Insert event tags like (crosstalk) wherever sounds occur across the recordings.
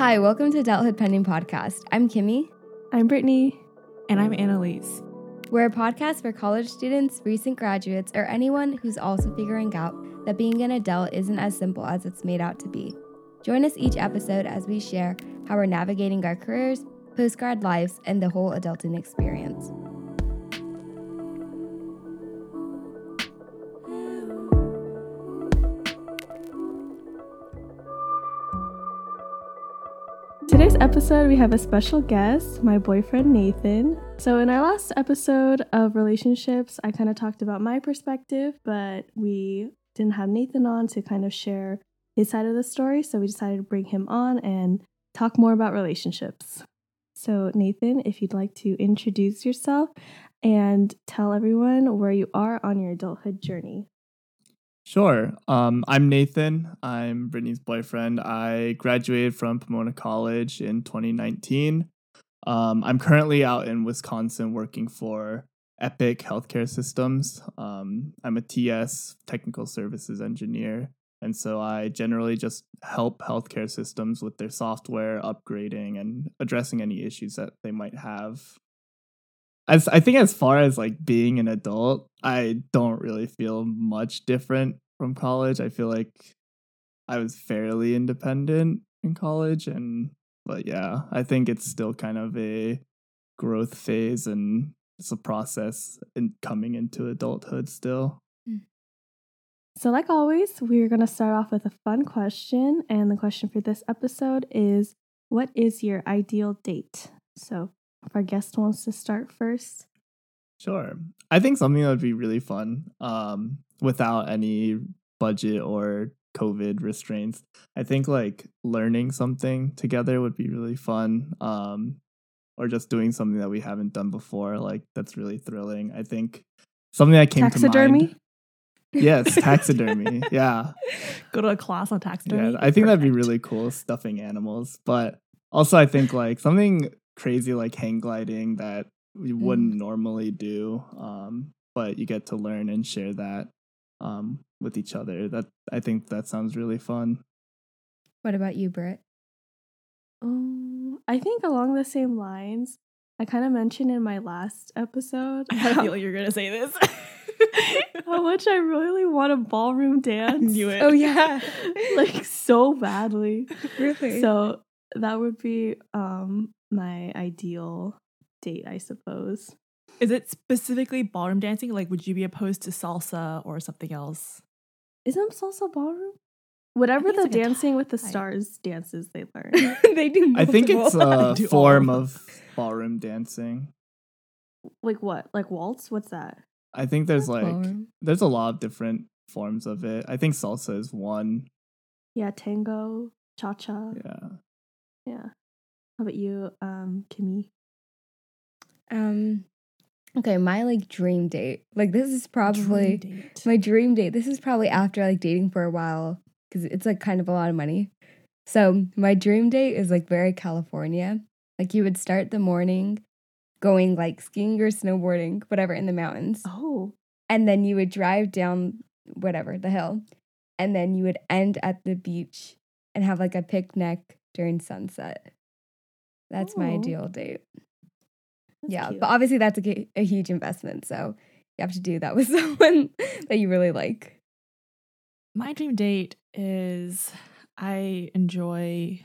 Hi, welcome to Adulthood Pending Podcast. I'm Kimmy. I'm Brittany. And I'm Annalise. We're a podcast for college students, recent graduates, or anyone who's also figuring out that being an adult isn't as simple as it's made out to be. Join us each episode as we share how we're navigating our careers, postgrad lives, and the whole adulting experience. Episode, we have a special guest, my boyfriend Nathan. So, in our last episode of relationships, I kind of talked about my perspective, but we didn't have Nathan on to kind of share his side of the story. So, we decided to bring him on and talk more about relationships. So, Nathan, if you'd like to introduce yourself and tell everyone where you are on your adulthood journey. Sure. Um, I'm Nathan. I'm Brittany's boyfriend. I graduated from Pomona College in 2019. Um, I'm currently out in Wisconsin working for Epic Healthcare Systems. Um, I'm a TS, Technical Services Engineer. And so I generally just help healthcare systems with their software upgrading and addressing any issues that they might have as I think as far as like being an adult, I don't really feel much different from college. I feel like I was fairly independent in college and but yeah, I think it's still kind of a growth phase and it's a process in coming into adulthood still. Hmm. So like always, we're going to start off with a fun question and the question for this episode is what is your ideal date? So if our guest wants to start first. Sure. I think something that would be really fun um, without any budget or COVID restraints. I think like learning something together would be really fun. Um, or just doing something that we haven't done before. Like that's really thrilling. I think something that came taxidermy? to mind. Yes, (laughs) taxidermy. yeah. Go to a class on taxidermy. Yeah, I think Perfect. that'd be really cool, stuffing animals. But also I think like something crazy like hang gliding that we wouldn't mm. normally do. Um, but you get to learn and share that um, with each other. That I think that sounds really fun. What about you, Britt? Um, I think along the same lines. I kind of mentioned in my last episode. (laughs) I feel a you're gonna say this. (laughs) how much I really want a ballroom dance. I knew it. Oh yeah, (laughs) like so badly. Really? So that would be um my ideal date, I suppose. Is it specifically ballroom dancing? Like, would you be opposed to salsa or something else? Isn't salsa ballroom? Whatever the like dancing with the stars dances they learn. (laughs) they do. I think it's a (laughs) form of ballroom dancing. Like what? Like waltz? What's that? I think there's like ballroom. there's a lot of different forms of it. I think salsa is one. Yeah, tango, cha cha. Yeah. Yeah. How about you, um, Kimmy? Um, okay, my like dream date. Like this is probably dream my dream date. This is probably after like dating for a while because it's like kind of a lot of money. So my dream date is like very California. Like you would start the morning going like skiing or snowboarding, whatever, in the mountains. Oh. And then you would drive down whatever, the hill. And then you would end at the beach and have like a picnic during sunset. That's my oh. ideal date. That's yeah, cute. but obviously that's a, a huge investment. So you have to do that (laughs) with someone that you really like. My dream date is I enjoy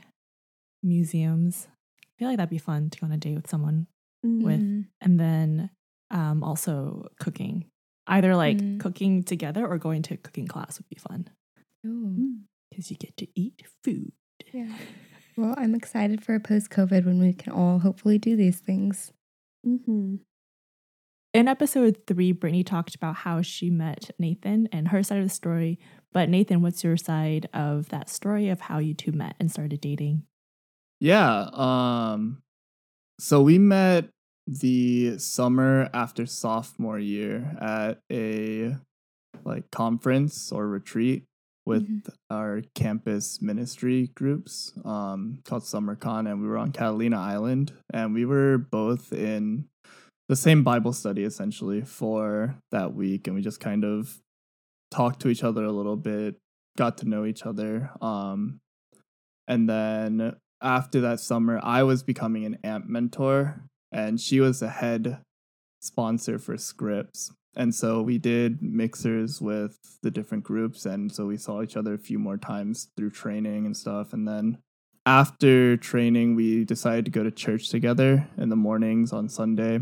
museums. I feel like that'd be fun to go on a date with someone mm-hmm. with, and then um, also cooking. Either like mm. cooking together or going to a cooking class would be fun. Because you get to eat food. Yeah. (laughs) Well, I'm excited for a post COVID when we can all hopefully do these things. Mm-hmm. In episode three, Brittany talked about how she met Nathan and her side of the story. But Nathan, what's your side of that story of how you two met and started dating? Yeah. Um so we met the summer after sophomore year at a like conference or retreat with mm-hmm. our campus ministry groups um, called SummerCon, and we were on Catalina Island, and we were both in the same Bible study essentially for that week, and we just kind of talked to each other a little bit, got to know each other, um, and then after that summer, I was becoming an AMP mentor, and she was the head sponsor for Scripps. And so we did mixers with the different groups. And so we saw each other a few more times through training and stuff. And then after training, we decided to go to church together in the mornings on Sunday.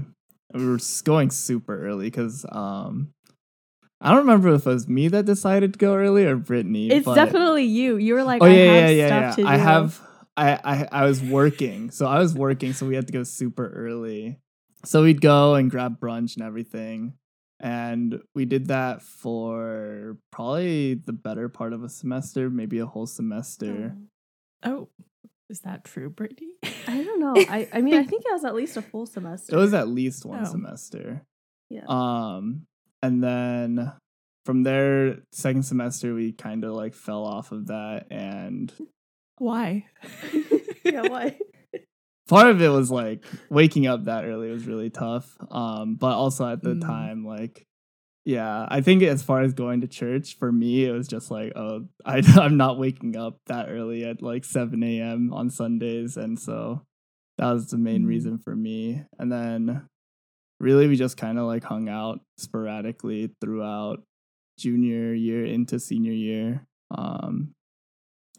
We were going super early because um, I don't remember if it was me that decided to go early or Brittany. It's but... definitely you. You were like, oh, yeah, yeah, yeah, yeah. I have. I, I I was working, so I was working, so we had to go super early. So we'd go and grab brunch and everything. And we did that for probably the better part of a semester, maybe a whole semester. Oh, oh is that true, Brittany? I don't know. I, I mean, I think it was at least a full semester. (laughs) It was at least one Oh. semester. Yeah. Um, and then from there, second semester, we kind of like fell off of that. And Why? (laughs) yeah, why? Part of it was like waking up that early was really tough. Um, but also at the Mm. time, like, yeah, I think as far as going to church for me, it was just like, oh, (laughs) I, I'm not waking up that early at like 7 a.m. on Sundays. And so that was the main Mm. reason for me. And then really, we just kind of like hung out sporadically throughout junior year into senior year. Um,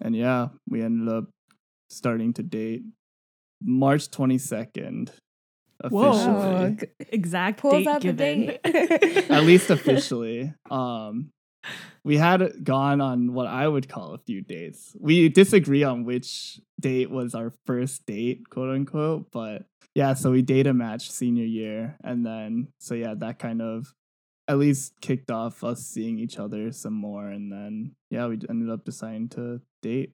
and yeah, we ended up starting to date March 22nd Whoa. officially. Oh, Exact pulls date out the given. date. (laughs) At least officially. Um we had gone on what I would call a few dates. We disagree on which date was our first date, quote unquote, but yeah, so we date a match senior year and then so yeah, that kind of at least kicked off us seeing each other some more and then yeah, we ended up deciding to date.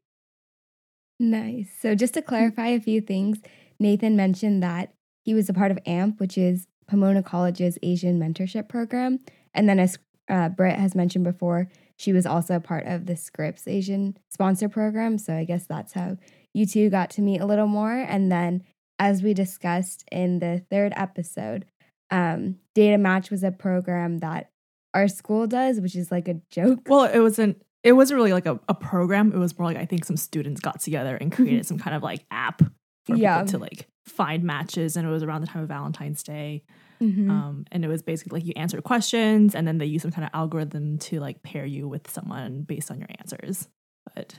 Nice. So just to clarify a few things, Nathan mentioned that he was a part of AMP, which is Pomona College's Asian mentorship program. And then as uh, Britt has mentioned before, she was also a part of the Scripps Asian sponsor program. So I guess that's how you two got to meet a little more. And then as we discussed in the third episode, um, Data Match was a program that our school does, which is like a joke. Well, it wasn't. It wasn't really like a, a program. It was more like I think some students got together and created some kind of like app for Yeah. people to like find matches, and it was around the time of Valentine's Day. Mhm. Um, and it was basically like you answer questions, and then they use some kind of algorithm to like pair you with someone based on your answers. But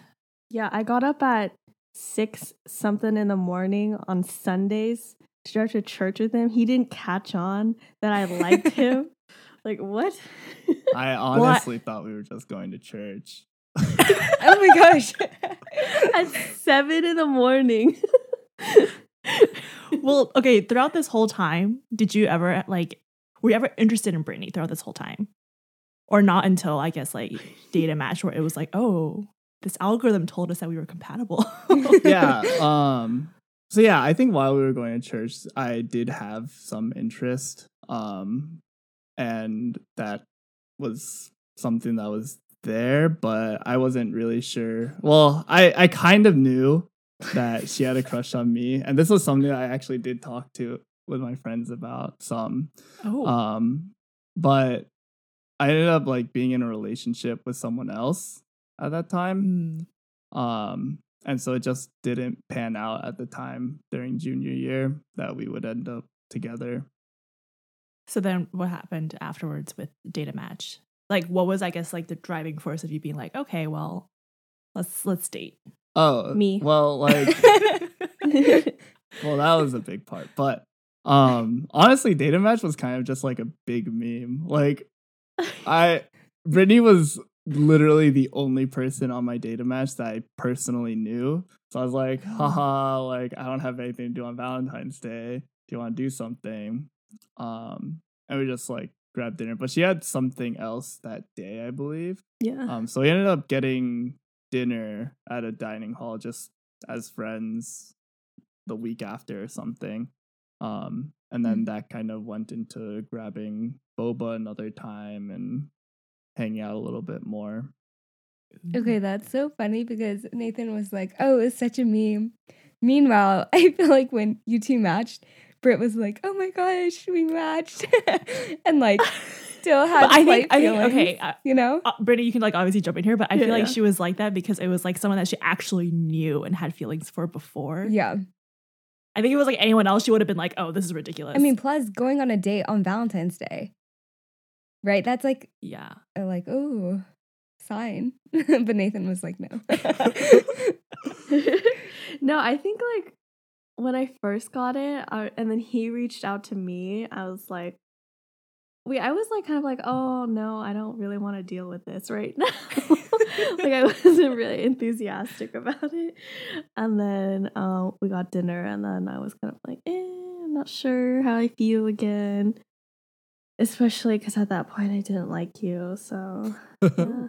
Yeah, I got up at six something in the morning on Sundays to drive to church with him. He didn't catch on that I liked (laughs) him. Like what? I (laughs) honestly thought we were just going to church. (laughs) oh my gosh. (laughs) at seven in the morning. well, okay, throughout this whole time, did you ever like were you ever interested in Brittany throughout this whole time? Or not until I guess like data match where it was like, oh, this algorithm told us that we were compatible. yeah. Um so yeah, I think while we were going to church, I did have some interest. Um and that was something that was there, but I wasn't really sure. Well, I I kind of knew that she had a crush on me, and this was something I actually did talk to with my friends about some. oh. Um but I ended up like being in a relationship with someone else at that time. Mm. Um, and so it just didn't pan out at the time during junior year that we would end up together. So then what happened afterwards with data match? Like what was I guess like the driving force of you being like, okay, well, let's let's date. Oh, Me. Well, (laughs) like, well, that was a big part, but um, honestly, data match was kind of just like a big meme. Like, I Brittany was literally the only person on my data match that I personally knew. So I was like, haha, like I don't have anything to do on Valentine's Day. Do you want to do something? Um, and we just like grabbed dinner. But she had something else that day, I believe. yeah. Um, so we ended up getting dinner at a dining hall just as friends the week after or something. Um, and then that kind of went into grabbing boba another time and hanging out a little bit more. Okay, that's so funny because Nathan was like, "Oh, it's such a meme." Meanwhile, (laughs) I feel like when you two matched, Britt was like, "Oh my gosh, we matched," (laughs) and like still had I think, I think okay, uh, you know, uh, Brittany, you can like obviously jump in here, but I yeah, feel like yeah. she was like that because it was like someone that she actually knew and had feelings for before. Yeah. I think it was like anyone else, she would have been like, "Oh, this is ridiculous." I mean, plus going on a date on Valentine's Day, right? That's like, yeah, like oh, sign. (laughs) but Nathan was like, no. (laughs) no, I think like when I first got it, I, and then he reached out to me, I was like, wait, I was like kind of like, oh no, I don't really want to deal with this right (laughs) now. like I (laughs) wasn't really enthusiastic about it. And then um, we got dinner, and then I was kind of like, eh, I'm not sure how I feel again. Especially because at that point I didn't like you, so yeah.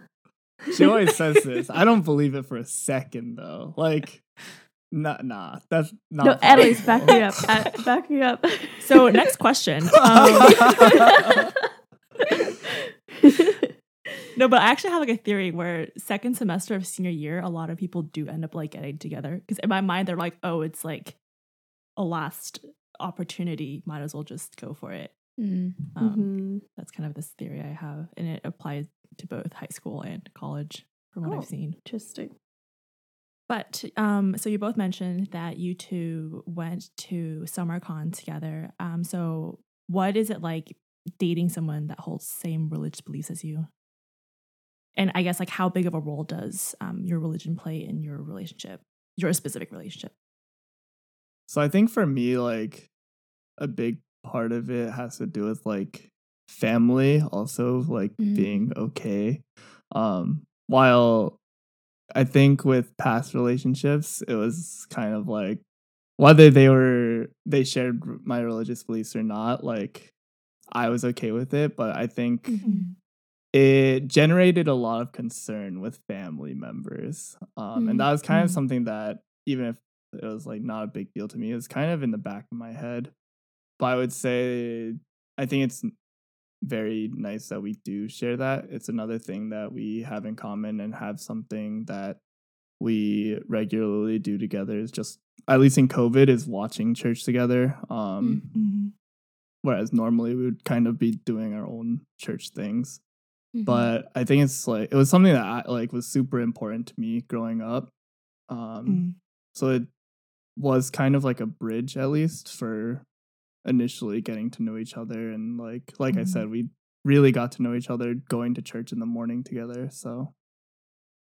she always says (laughs) this. I don't believe it for a second though. Like Nah, nah, that's not. No, at least back me up. (laughs) back me up. So, next question. Um, (laughs) no, but I actually have like a theory where second semester of senior year, a lot of people do end up like getting together because in my mind they're like, oh, it's like a last opportunity. Might as well just go for it. Mm. Um, mm-hmm. That's kind of this theory I have, and it applies to both high school and college from what oh, I've seen. Interesting. But um, so you both mentioned that you two went to SummerCon together. Um, so what is it like dating someone that holds same religious beliefs as you? And I guess like how big of a role does um, your religion play in your relationship, your specific relationship? So I think for me, like a big part of it has to do with like family also like mm-hmm. being okay. Um, while I think with past relationships, it was kind of like whether they were they shared my religious beliefs or not, like I was okay with it, but I think mm-hmm. it generated a lot of concern with family members. Um, mm-hmm. and that was kind of mm-hmm. something that even if it was like not a big deal to me, it was kind of in the back of my head. But I would say I think it's very nice that we do share that. It's another thing that we have in common and have something that we regularly do together is just at least in COVID is watching church together. Um mm-hmm. whereas normally we would kind of be doing our own church things. Mm-hmm. But I think it's like it was something that I, like was super important to me growing up. Um mm. so it was kind of like a bridge at least for initially getting to know each other and like like mm-hmm. I said, we really got to know each other going to church in the morning together. So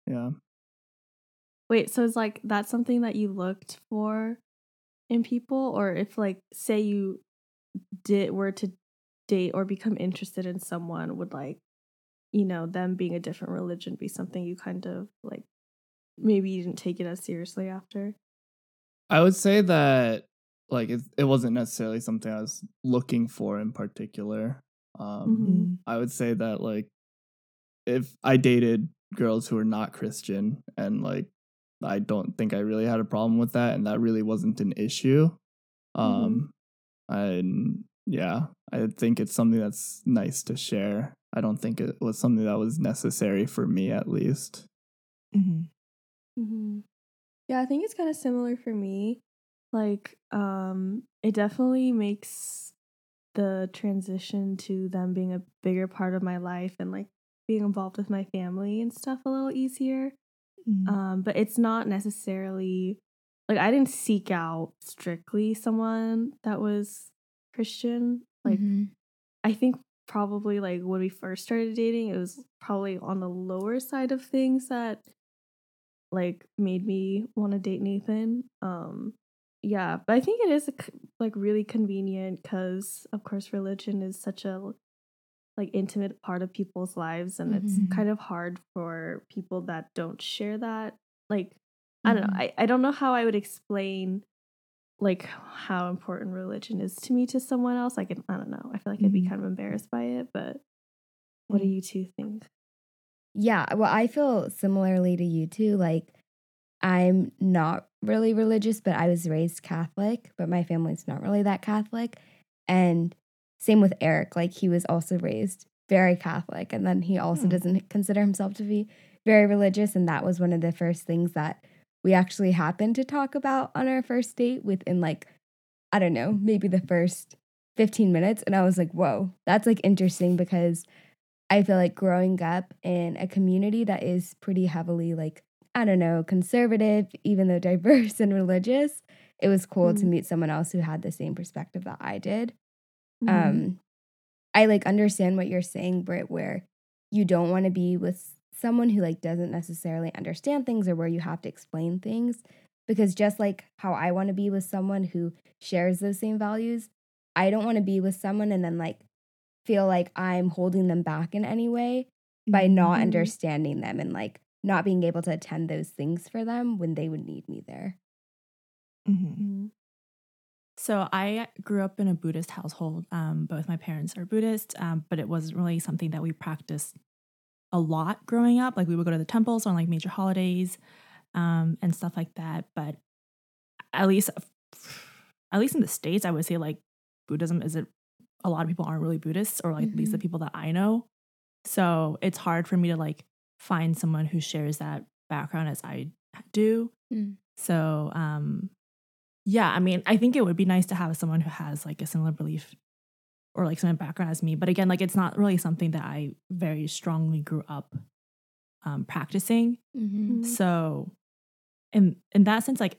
yeah. Wait, so it's like that's something that you looked for in people or if like say you did were to date or become interested in someone would like you know them being a different religion be something you kind of like maybe you didn't take it as seriously after i would say that like it, it wasn't necessarily something I was looking for in particular. Um, mm-hmm. I would say that like if I dated girls who were not Christian and like I don't think I really had a problem with that and that really wasn't an issue. Um mm-hmm. and yeah, I think it's something that's nice to share. I don't think it was something that was necessary for me at least. Mm-hmm. Mm-hmm. Yeah, I think it's kind of similar for me. Like, um, it definitely makes the transition to them being a bigger part of my life and like being involved with my family and stuff a little easier. Mm. Um, but it's not necessarily like I didn't seek out strictly someone that was Christian. Like mm-hmm. I think probably like when we first started dating, it was probably on the lower side of things that like made me want to date Nathan. Um yeah, but I think it is like really convenient because, of course, religion is such a like intimate part of people's lives, and mm-hmm. it's kind of hard for people that don't share that. Like, mm-hmm. I don't know. Mm-hmm. I, I don't know how I would explain like how important religion is to me to someone else. Like, I don't know. I feel like mm-hmm. I'd be mm-hmm. kind of embarrassed by it, but what do you two think? Yeah, well, I feel similarly to you too. Like, I'm not really religious, but I was raised Catholic, but my family's not really that Catholic. And same with Eric, like he was also raised very Catholic. And then he also hmm. doesn't consider himself to be very religious. And that was one of the first things that we actually happened to talk about on our first date within like, I don't know, maybe the first 15 minutes. And I was like, whoa, that's like interesting because I feel like growing up in a community that is pretty heavily like, I don't know, conservative, even though diverse and religious, it was cool mm-hmm. to meet someone else who had the same perspective that I did. Mm-hmm. Um, I like understand what you're saying, Britt, where you don't want to be with someone who like doesn't necessarily understand things or where you have to explain things because just like how I want to be with someone who shares those same values, I don't want to be with someone and then like feel like I'm holding them back in any way by not mm-hmm. understanding them and like not being able to attend those things for them when they would need me there. Mm-hmm. mm-hmm. So I grew up in a Buddhist household. Um, both my parents are Buddhist, um, but it wasn't really something that we practiced a lot growing up. Like we would go to the temples on like major holidays um, and stuff like that. But at least, at least in the states, I would say like Buddhism is it. A lot of people aren't really Buddhists, or like mm-hmm. at least the mm-hmm. people that I know. So it's hard for me to like find someone who shares that background as I do. Mm. So um, yeah, I mean, I think it would be nice to have someone who has like a similar belief or like similar background as me. But again, like it's not really something that I very strongly grew up um, practicing. Mm-hmm. So, in in that sense, like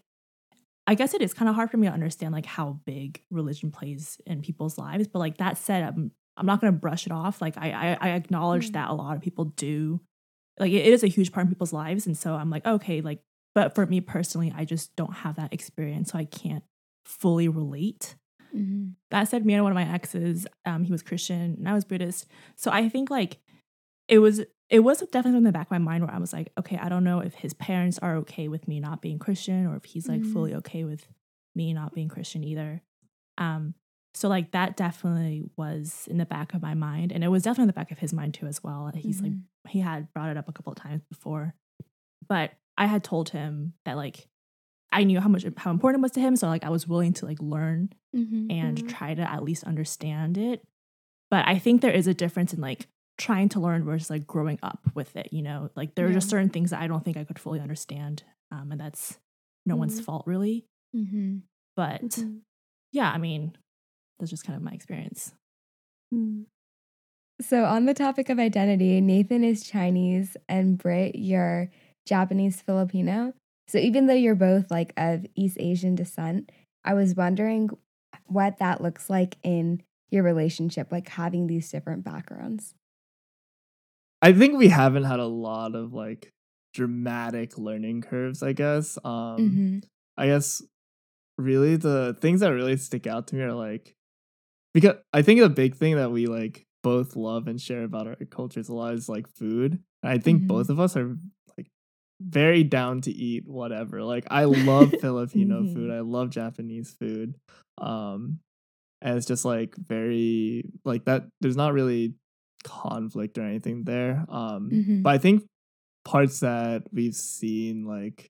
I guess it is kind of hard for me to understand like how big religion plays in people's lives. But like that said, I'm I'm not gonna brush it off. Like I I, I acknowledge mm-hmm. that a lot of people do. Like it, is a huge part in people's lives, and so I'm like, okay, like but for me personally, I just don't have that experience. So I can't fully relate. Mm-hmm. That said, me and one of my exes, um, he was Christian and I was Buddhist. So I think like it was it was definitely in the back of my mind where I was like, okay, I don't know if his parents are okay with me not being Christian or if he's like mm-hmm. fully okay with me not being Christian either. Um, so like that definitely was in the back of my mind. And it was definitely in the back of his mind too as well. He's mm-hmm. like he had brought it up a couple of times before. But I had told him that like I knew how much how important it was to him, so like I was willing to like learn mm-hmm, and mm-hmm. try to at least understand it. But I think there is a difference in like trying to learn versus like growing up with it. You know, like there yeah. are just certain things that I don't think I could fully understand, um, and that's no mm-hmm. one's fault really. Mm-hmm. But mm-hmm. yeah, I mean, that's just kind of my experience. Mm. So on the topic of identity, Nathan is Chinese, and Britt, you're Japanese Filipino. So even though you're both like of East Asian descent, I was wondering what that looks like in your relationship, like having these different backgrounds. I think we haven't had a lot of like dramatic learning curves, I guess. Um mm-hmm. I guess really the things that really stick out to me are like because I think the big thing that we like both love and share about our cultures a lot is like food. I think mm-hmm. both of us are like very down to eat whatever. Like I love (laughs) Filipino mm-hmm. food. I love Japanese food. Um and it's just like very like that there's not really conflict or anything there. Um mm-hmm. but I think parts that we've seen like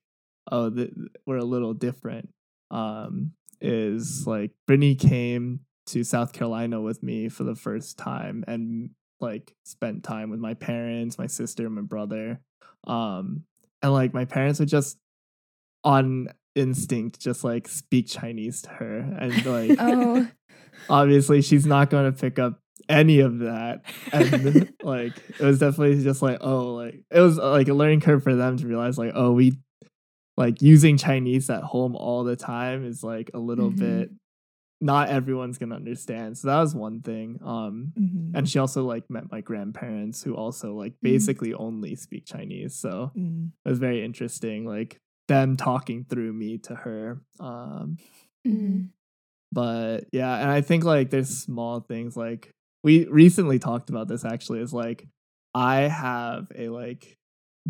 oh th- we're a little different um is like Brittany came to South Carolina with me for the first time and like spent time with my parents, my sister, my brother. Um and like my parents would just on instinct just like speak Chinese to her and like (laughs) oh. (laughs) obviously she's not going to pick up any of that and (laughs) like it was definitely just like oh like it was like a learning curve for them to realize like oh we like using Chinese at home all the time is like a little mm-hmm. bit not everyone's gonna understand. So that was one thing. Um, mm-hmm. and she also like met my grandparents who also like mm-hmm. basically mm-hmm. only speak Chinese. So mm-hmm. it was very interesting, like them talking through me to her. Um, mm-hmm. but yeah, and I think like there's small things like we recently talked about this actually is like I have a like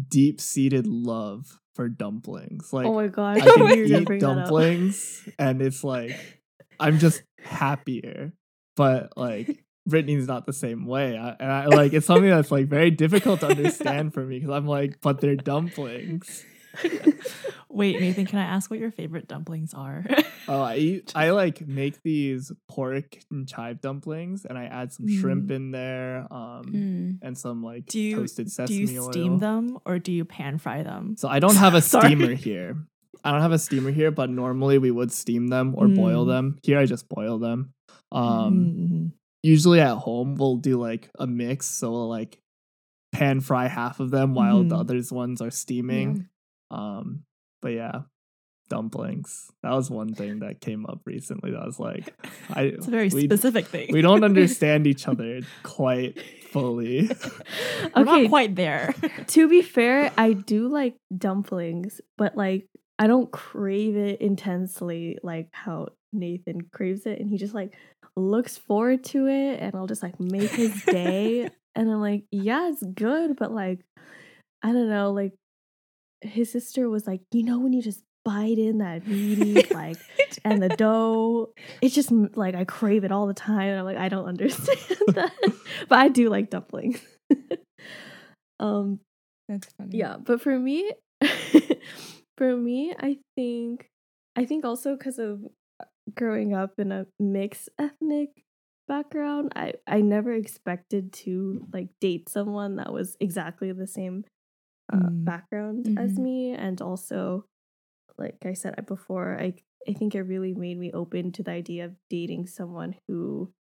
deep seated love for dumplings. Like oh my god, I (laughs) can eat dumplings, and it's like (laughs) I'm just happier. But like Brittany's not the same way. I, and I like it's something that's like very difficult to understand for me because I'm like, but they're dumplings. (laughs) Wait, Nathan, can I ask what your favorite dumplings are? oh, I eat, (laughs) I like make these pork and chive dumplings, and I add some mm. shrimp in there, um, mm. and some like do you, toasted sesame oil. Do you steam oil. them or do you pan fry them? So I don't (laughs) have a steamer here. I don't have a steamer here, but normally we would steam them or mm. boil them. Here I just boil them. Um, mm-hmm. usually at home we'll do like a mix, so we'll like pan fry half of them while mm-hmm. the others ones are steaming. Yeah. Um, but yeah, dumplings. That was one thing that came up recently. That was like, (laughs) I. It's a very we, specific thing. we don't understand each (laughs) other quite fully. (laughs) We're okay, not quite there. to be fair, I do like dumplings, but like I don't crave it intensely like how Nathan craves it, and he just like looks forward to it, and I'll just like make his day, (laughs) and I'm like, yeah, it's good, but like, I don't know, like his sister was like, you know, when you just bite in that meaty like (laughs) and the dough? It's just like i crave it all the time and i'm like i don't understand (laughs) that but i do like dumplings. Um that's funny. yeah but for me for me i think i think also because of uh, growing up in a mixed ethnic background i i never expected to like date someone that was exactly the same uh, mm. background mm-hmm. as me and also like I said before, I I think it really made me open to the idea of dating someone who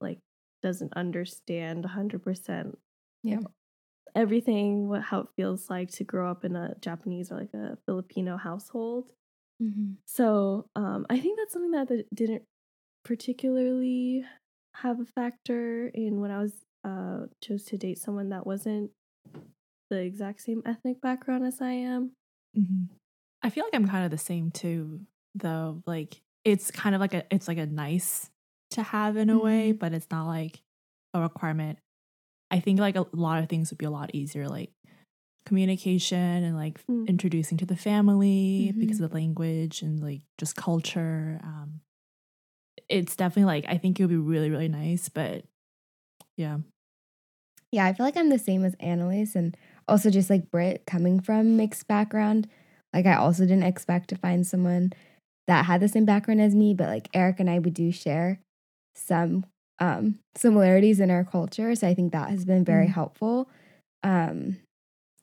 like doesn't understand 100% yeah everything what how it feels like to grow up in a Japanese or like a Filipino household. Mm-hmm. So, um I think that's something that, that didn't particularly have a factor in when I was uh chose to date someone that wasn't the exact same ethnic background as I am. Mm-hmm. I feel like I'm kind of the same too, though. Like it's kind of like a it's like a nice to have in a mm-hmm. way, but it's not like a requirement. I think like a lot of things would be a lot easier, like communication and like mm. introducing to the family mm-hmm. because of the language and like just culture. Um, it's definitely like I think it would be really really nice, but yeah, yeah. I feel like I'm the same as Annalise, and also just like Britt coming from mixed background. Like I also didn't expect to find someone that had the same background as me, but like Eric and I we do share some um similarities in our culture. So I think that has been very mm. helpful. Um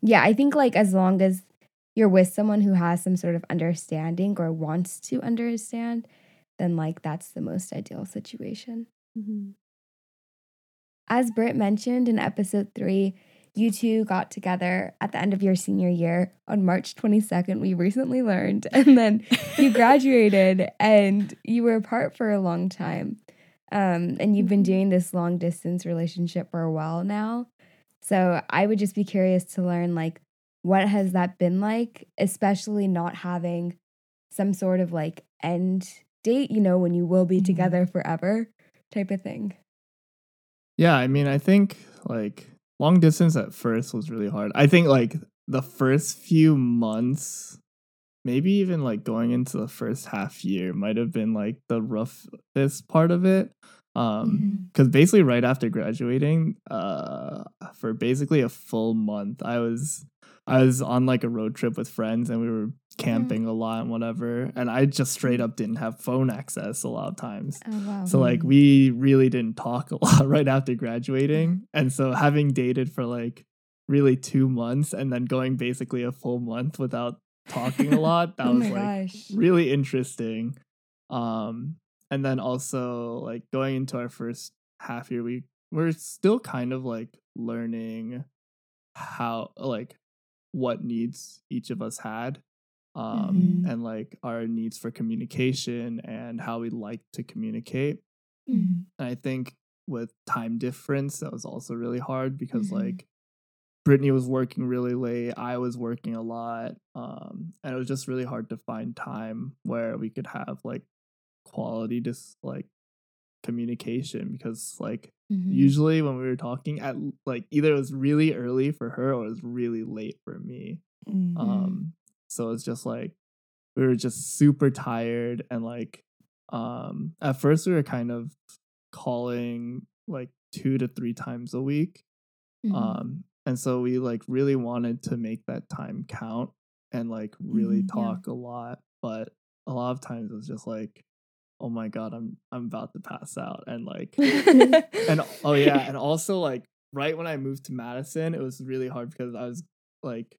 yeah, I think like as long as you're with someone who has some sort of understanding or wants to understand, then like that's the most ideal situation. Mm-hmm. As Britt mentioned in episode three, you two got together at the end of your senior year on March 22nd, we recently learned. And then you (laughs) graduated and you were apart for a long time. Um, and you've been mm-hmm. doing this long distance relationship for a while now. So I would just be curious to learn like what has that been like, especially not having some sort of like end date, you know, when you will be mm-hmm. together forever type of thing. Yeah, I mean, I think like long distance at first was really hard. I think like the first few months, maybe even like going into the first half year might have been like the roughest part of it. Um, because mm-hmm. basically right after graduating, uh, for basically a full month, I was I was on like a road trip with friends and we were camping a lot and whatever. And I just straight up didn't have phone access a lot of times. Oh, wow. So like we really didn't talk a (laughs) lot right after graduating. And so having dated for like really two months and then going basically a full month without talking a lot, that oh was like gosh. really interesting. Um and then also like going into our first half year, we we're still kind of like learning how like what needs each of us had um, mm-hmm. and like our needs for communication and how we like to communicate. Mm-hmm. And I think with time difference, that was also really hard because mm-hmm. like Brittany was working really late, I was working a lot, um, and it was just really hard to find time where we could have like quality just like communication because like mm-hmm. usually when we were talking at like either it was really early for her or it was really late for me mm-hmm. um so it's just like we were just super tired and like um at first we were kind of calling like two to three times a week. Mm-hmm. Um and so we like really wanted to make that time count and like really mm-hmm, talk yeah. a lot. But a lot of times it was just like, oh my god, I'm I'm about to pass out. And like (laughs) and oh yeah, and also like right when I moved to Madison, it was really hard because I was like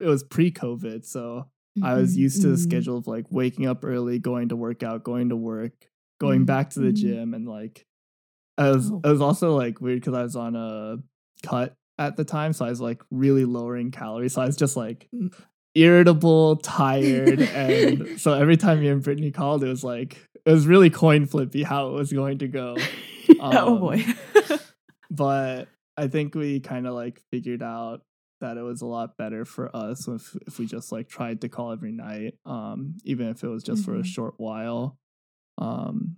it was pre-COVID, so mm-hmm. I was mm-hmm, used to the mm-hmm. schedule of like waking up early, going to work out, going to work, going Mm-hmm. back to the Mhm. gym and like I was Oh. it was also like weird because I was on a cut at the time, so I was like really lowering calories. So I was just like irritable, tired, and (laughs) so every time me and Brittany called, it was like it was really coin flippy how it was going to go. (laughs) oh Um, boy. but I think we kind of like figured out that it was a lot better for us if if we just like tried to call every night, um, even if it was just for a Mhm. short while. Um,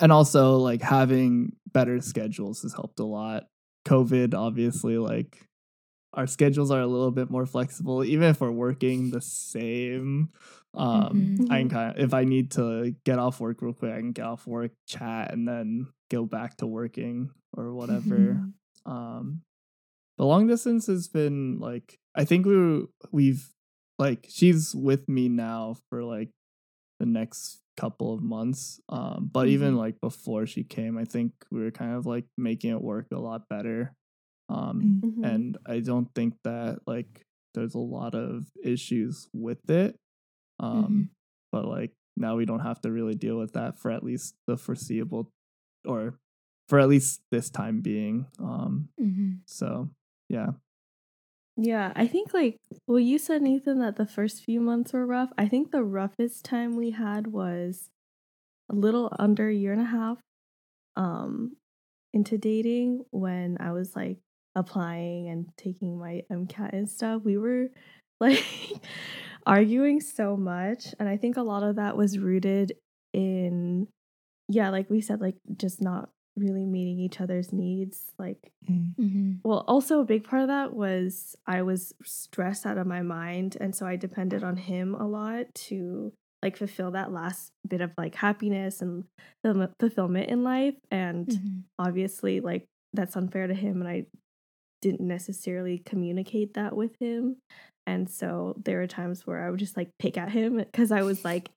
and also like having better schedules has helped a lot. COVID, obviously, like our schedules are a little bit more flexible, even if we're working the same. Um, Mhm. I can kind of if I need to get off work real quick, I can get off work, chat, and then go back to working or whatever. um, the long distance has been like I think we were, we've like she's with me now for like the next couple of months. Um, but even Mhm. like before she came, I think we were kind of like making it work a lot better. Um, Mm. Mhm. and I don't think that like there's a lot of issues with it. Um, Mhm. but like now we don't have to really deal with that for at least the foreseeable or for at least this time being. Um, Mhm. so yeah. Yeah, I think like well you said Nathan that the first few months were rough. I think the roughest time we had was a little under a year and a half um into dating when I was like applying and taking my MCAT and stuff. We were (laughs) like arguing so much and I think a lot of that was rooted in yeah, like we said like just not really meeting each other's needs like Mm. Mhm. well, also a big part of that was I was stressed out of my mind, and so I depended on him a lot to like fulfill that last bit of like happiness and fulfillment in life. And Mhm. obviously, like that's unfair to him, and I didn't necessarily communicate that with him. And so there were times where I would just like pick at him because I was like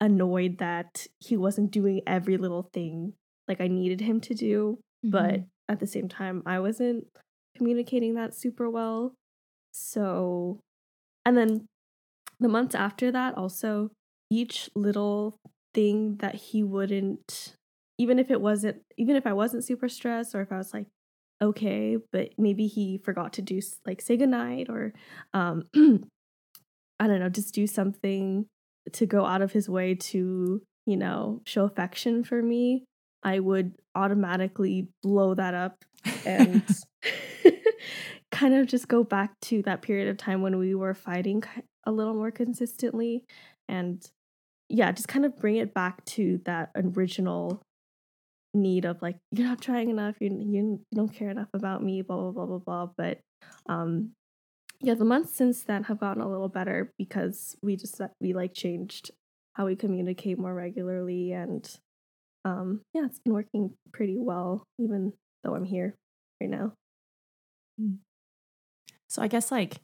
annoyed that he wasn't doing every little thing like I needed him to do but Mhm. at the same time i wasn't communicating that super well so and then the months after that also each little thing that he wouldn't even if it wasn't even if i wasn't super stressed or if i was like okay but maybe he forgot to do like say goodnight or um (clears throat) i don't know just do something to go out of his way to you know show affection for me i would automatically blow that up and (laughs) kind of just go back to that period of time when we were fighting a little more consistently and yeah just kind of bring it back to that original need of like you're not trying enough. You, you don't care enough about me blah blah blah blah blah but um yeah the months since then have gotten a little better because we just we like changed how we communicate more regularly and um yeah it's been working pretty well even though i'm here right now So I guess like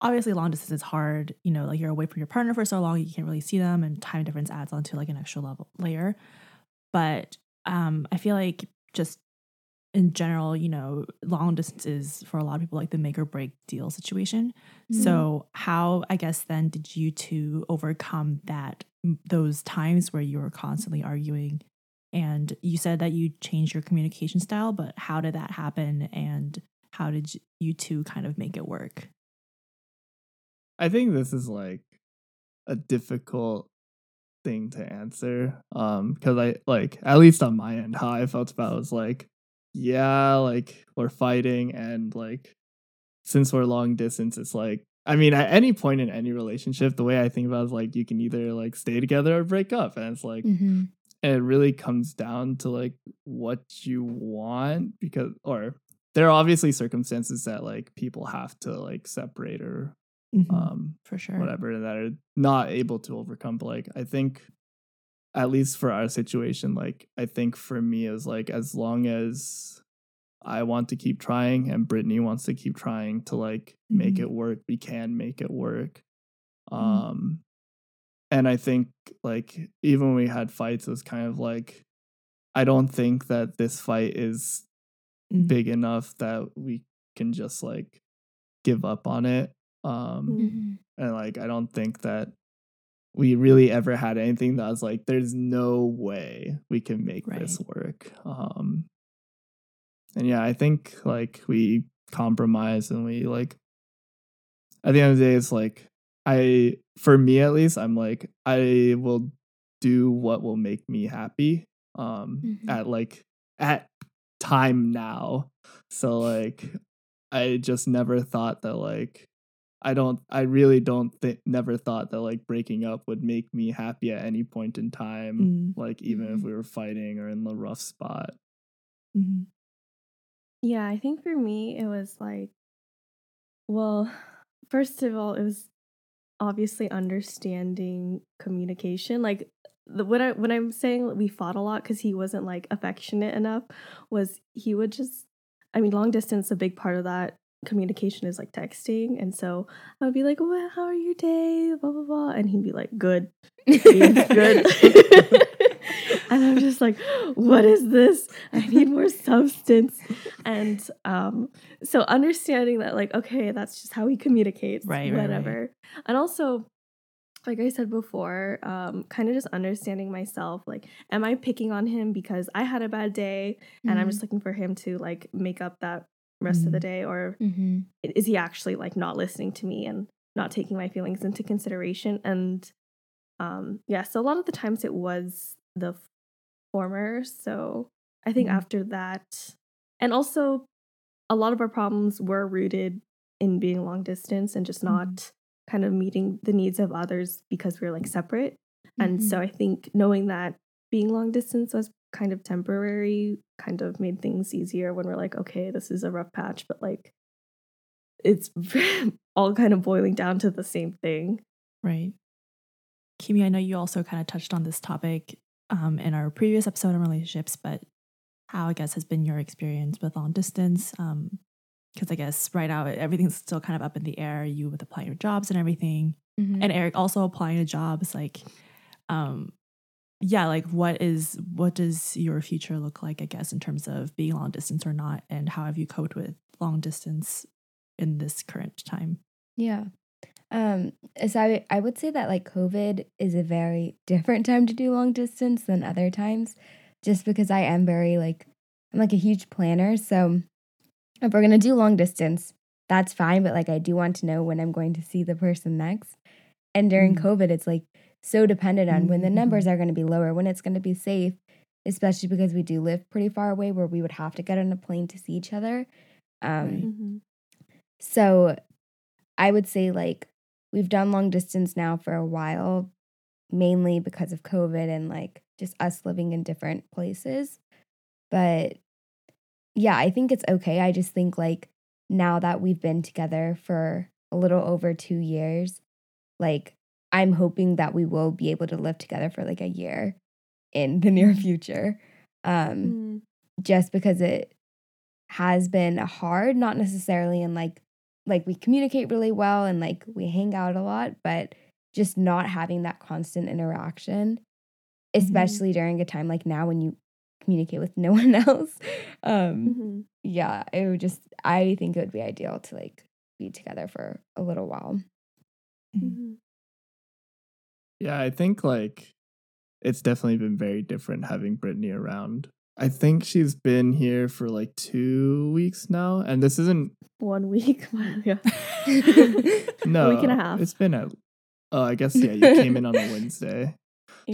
obviously long distance is hard. You know, like you're away from your partner for so long, you can't really see them, and time difference adds onto like an extra level layer. But um, I feel like just in general, you know, long distance is for a lot of people like the make or break deal situation. So how I guess then did you two overcome that those times where you were constantly arguing? And you said that you changed your communication style, but how did that happen? And how did you- two kind of make it work? I think this is like a difficult thing to answer. Um, because I like at least on my end, how I felt about it was like, yeah, like we're fighting, and like since we're long distance, it's like I mean, at any point in any relationship, the way I think about it is like you can either like stay together or break up, and it's like It really comes down to like what you want because or there are obviously circumstances that like people have to like separate or Mhm, um for sure. whatever that are not able to overcome but like i think at least for our situation like i think for me is like as long as i want to keep trying and brittany wants to keep trying to like make Mhm. it work we can make it work Mhm. um and i think like even when we had fights it was kind of like i don't think that this fight is Mm. big enough that we can just like give up on it um Mm. Mhm. and like i don't think that we really ever had anything that was like there's no way we can make right. this work um and yeah i think like we compromise and we like at the end of the day it's like i for me at least i'm like i will do what will make me happy um mm-hmm. at like at time now so like i just never thought that like I don't I really don't think never thought that like breaking up would make me happy at any point in time mm. like even mm-hmm. if we were fighting or in the rough spot. Mm-hmm. Yeah, I think for me it was like well, (sighs) first of all, it was obviously understanding communication. Like the, when I when I'm saying we fought a lot because he wasn't like affectionate enough, was he would just I mean, long distance, a big part of that communication is like texting. And so I would be like, well, how are your day? Blah, blah, blah. And he'd be like, good. good. (laughs) (laughs) and I'm just like, what is this? I need more substance. And um, so understanding that, like, okay, that's just how he communicates. Right. Whatever. Right, right. And also, like I said before, um, kind of just understanding myself. Like, am I picking on him because I had a bad day and mm-hmm. I'm just looking for him to like make up that rest mm-hmm. of the mm-hmm. day or mm-hmm. is he actually like not listening to me and not taking my feelings into consideration and um yeah so a lot of the times it was the former so i think mm-hmm. after that and also a lot of our problems were rooted in being long distance and just not mm-hmm. kind of meeting the needs of others because we are like separate and so mm-hmm. i think knowing that being long distance was kind of temporary kind of made things easier when we're like, okay, this is a rough patch, but like it's (laughs) all kind of boiling down to the same thing. Right. Kimi, I know you also kind of touched on this topic um, in our previous episode on relationships, but how I guess has been your experience with long distance? Because um, I guess right now everything's still kind of up in the air. You with applying your jobs and everything, mm-hmm. and Eric also applying to jobs. Like, um, yeah, like what is what does your future look like, I guess, in terms of being long distance or not, and how have you coped with long distance in this current time? Yeah. Um, so I I would say that like COVID is a very different time to do long distance than other times, just because I am very like I'm like a huge planner. So if we're gonna do long distance, that's fine. But like I do want to know when I'm going to see the person next. And during mm. COVID, it's like so dependent on mm-hmm. when the numbers mm-hmm. are going to be lower, when it's going to be safe, especially because we do live pretty far away where we would have to get on a plane to see each other. Um, mm-hmm. So I would say, like, we've done long distance now for a while, mainly because of COVID and like just us living in different places. But yeah, I think it's okay. I just think, like, now that we've been together for a little over two years, like, I'm hoping that we will be able to live together for like a year in the near mm. future. Um, mm. Just because it has been hard, not necessarily in like, like we communicate really well and like we hang out a lot, but just not having that constant interaction, mm-hmm. especially mm-hmm. during a time like now when you communicate with no (laughs) one else. Um, mm-hmm. Yeah, it would just, I think it would be ideal to like be together for a little while. Mm-hmm. Yeah, I think like it's definitely been very different having Brittany around. I think she's been here for like two weeks now, and this isn't one week. (laughs) yeah, (laughs) no, a week and a half. It's been a. Oh, I guess yeah. You came in on a (laughs) Wednesday,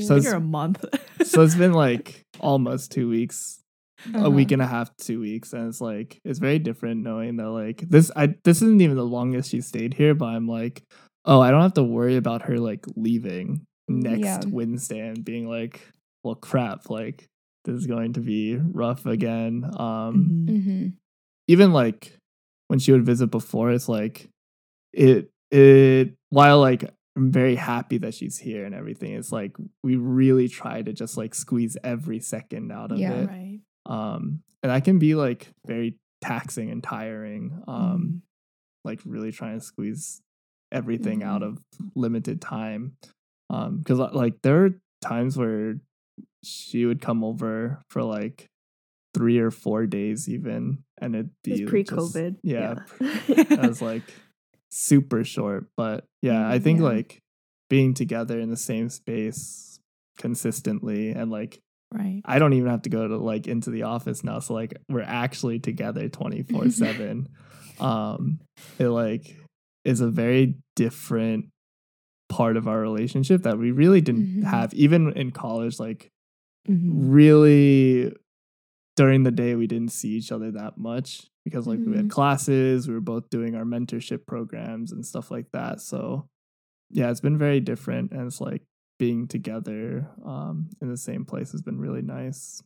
so it's a month. so it's been like almost two weeks, uh-huh. a week and a half, two weeks, and it's like it's very different knowing that like this. I this isn't even the longest she stayed here, but I'm like, oh, I don't have to worry about her like leaving next yeah. Wednesday and being like, well, crap, like this is going to be rough again. Um, mm-hmm. mm-hmm. even like when she would visit before, it's like it it while like I'm very happy that she's here and everything. It's like we really try to just like squeeze every second out of yeah, it. Right. Um, and that can be like very taxing and tiring. Um, mm. like really trying to squeeze everything mm-hmm. out of limited time. Um, because like there are times where she would come over for like three or four days even, and it'd be pre-COVID. Just, yeah, yeah. (laughs) was like super short. But yeah, I think yeah. like being together in the same space consistently and like right i don't even have to go to like into the office now so like we're actually together 24 7 (laughs) um it like is a very different part of our relationship that we really didn't Mhm. have even in college like Mhm. really during the day we didn't see each other that much because like we Mhm. had classes we were both doing our mentorship programs and stuff like that so yeah it's been very different and it's like being together um in the same place has been really nice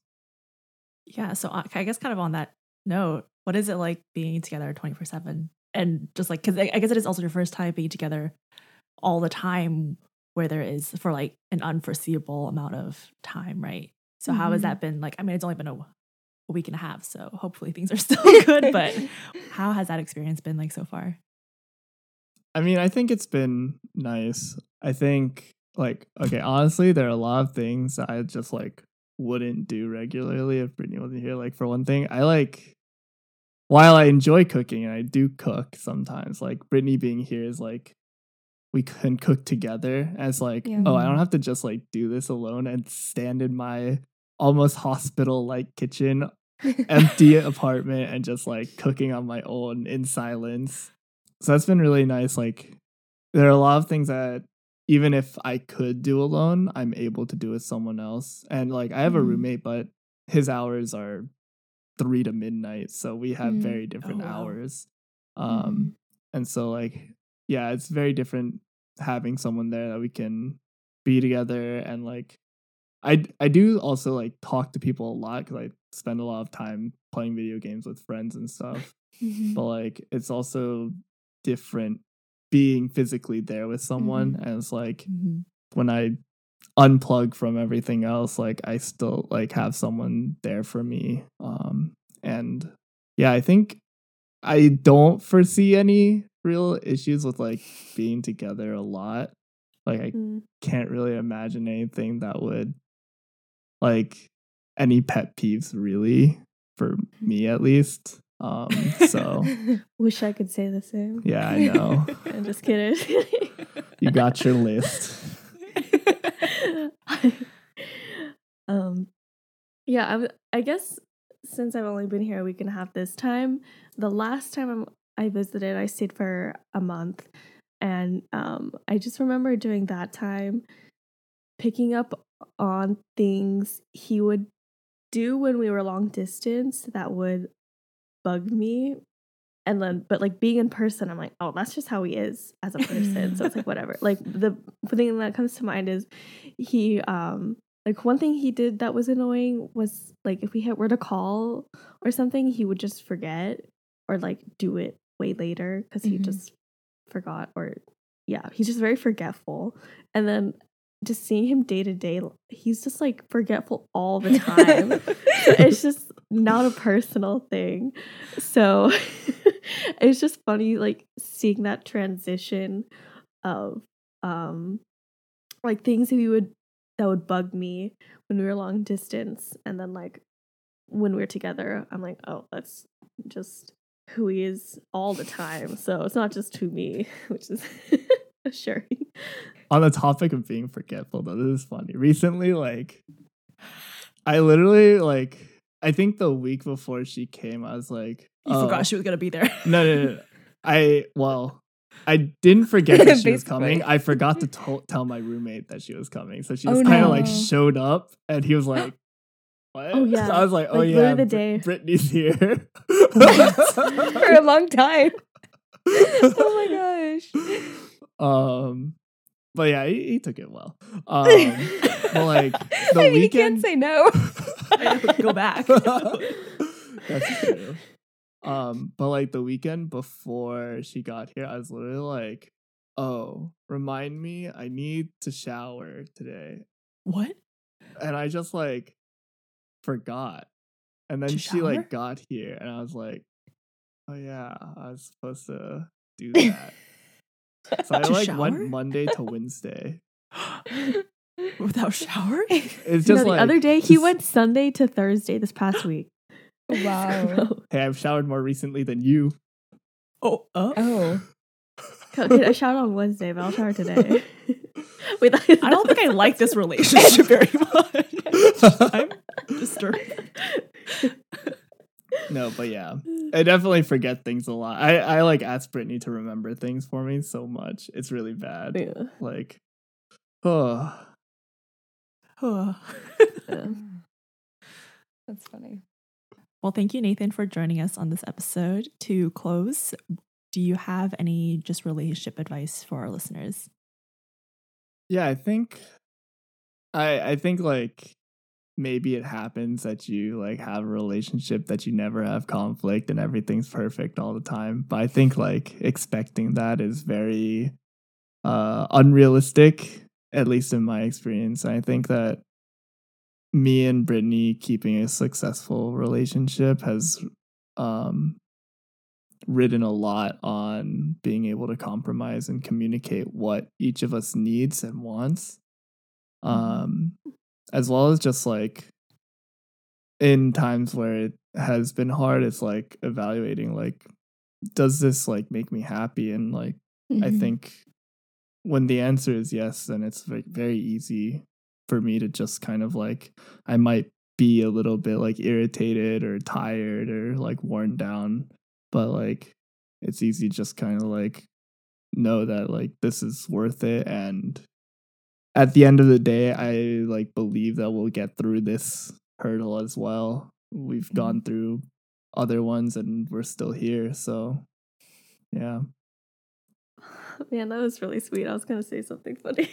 yeah so uh, i guess kind of on that note what is it like being together 24 7 and just like because I guess it is also your first time being together all the time where there is for like an unforeseeable amount of time right? So how has Mhm. that been? Like i mean it's only been a, a week and a half so hopefully things are (laughs) still (laughs) good but how has that experience been like so far? I mean i think it's been nice. I think like okay honestly there are a lot of things i just like wouldn't do regularly if brittany wasn't here like for one thing. I like while i enjoy cooking and i do cook sometimes like brittany being here is like we can cook together as like Yeah. oh i don't have to just like do this alone and stand in my almost hospital like kitchen (laughs) empty apartment and just like cooking on my own in silence. So that's been really nice. Like there are a lot of things that even if I could do alone, I'm able to do with someone else. And like I have a Mhm. roommate, but his hours are three to midnight. So we have Mm. very different wow. hours. Um and so like yeah, it's very different having someone there that we can be together and like I I do also like talk to people a lot because I spend a lot of time playing video games with friends and stuff. Mhm. But like it's also different being physically there with someone, and it's like Mhm. when I unplug from everything else, like I still like have someone there for me. Um, and yeah, I think I don't foresee any real issues with like being together a lot. Like I Mm. can't really imagine anything that would like any pet peeves really for me at least um so (laughs) Wish I could say the same. yeah i know (laughs) I'm just kidding. (laughs) you got your list um, yeah, I, I guess since I've only been here a week and a half this time, the last time I'm, I visited, I stayed for a month, and um, I just remember during that time picking up on things he would do when we were long distance that would bug me. And then, but like being in person, I'm like, oh, that's just how he is as a person. so it's like whatever. (laughs) Like the thing that comes to mind is he, um, like one thing he did that was annoying was like if we had were to call or something, he would just forget or like do it way later because he Mhm. just forgot or yeah, he's just very forgetful. And then just seeing him day to day, he's just like forgetful all the time. So (laughs) it's just not a personal thing. So (laughs) it's just funny like seeing that transition of um like things that we would that would bug me when we were long distance and then like when we're together I'm like, oh, that's just who he is all the time. So it's not just to me, (laughs) which is (laughs) assuring. on the topic of being forgetful though this is funny. Recently like i literally like i think the week before she came i was like you oh, forgot she was gonna be there. No, no no. No i well i didn't forget that she was (laughs) coming. I forgot to to- tell my roommate that she was coming so she Oh, just kind of like showed up and he was like what Oh, yeah. so (laughs) i was like oh Like, yeah literally the Brit- day. brittany's here (laughs) for a long time. (laughs) oh my gosh. um but yeah he, he took it well um but like the I mean, you weekend can't say no. Go back. That's true. Um, but like the weekend before she got here, I was literally like, "Oh, remind me, I need to shower today," what and I just like forgot. And then To she shower? like got here, and I was like, "Oh yeah, I was supposed to do that." (laughs) so I To like shower? went Monday to Wednesday. (gasps) without showering (laughs) It's You just know, like the other day he went Sunday to Thursday this past week. (laughs) wow. Hey, I've showered more recently than you. oh uh, Oh. Okay, I showered on Wednesday, but I'll shower today. Wait, I don't think I like this relationship very much. I'm disturbed. (laughs) No, but yeah, I definitely forget things a lot. I I like ask Brittany to remember things for me so much. It's really bad. Yeah. Like, oh, oh. (laughs) That's funny. Well, thank you, Nathan, for joining us on this episode. To close, do you have any just relationship advice for our listeners? Yeah, I think I I think like maybe it happens that you like have a relationship that you never have conflict and everything's perfect all the time. But I think like expecting that is very uh unrealistic, at least in my experience. I think that me and Brittany keeping a successful relationship has um ridden a lot on being able to compromise and communicate what each of us needs and wants. Mm-hmm. Um as well as just like in times where it has been hard it's like evaluating like does this like make me happy and like mm-hmm. i think when the answer is yes then it's like very easy for me to just kind of like i might be a little bit like irritated or tired or like worn down but like it's easy just kind of like know that like this is worth it and at the end of the day, I like believe that we'll get through this hurdle as well. We've mm-hmm. gone through other ones and we're still here. So, yeah. (laughs) Man, that was really sweet. I was going to say something funny.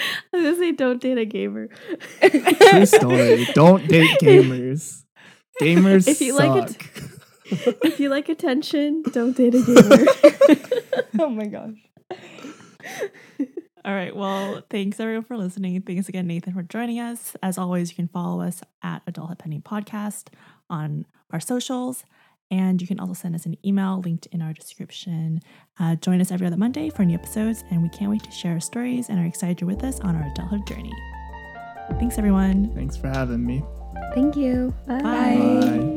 I was going to say, don't date a gamer. True story. (laughs) Don't date gamers. Gamers if you suck. like (laughs) if you like attention, don't date a gamer. oh my gosh. (laughs) All right. Well, thanks everyone for listening. Thanks again, Nathan, for joining us. As always, you can follow us at Adulthood Pending Podcast on our socials. And you can also send us an email linked in our description. Uh, join us every other Monday for new episodes, and we can't wait to share our stories and are excited you're with us on our adulthood journey. Thanks, everyone. Thanks for having me. Thank you. Bye. Bye. Bye.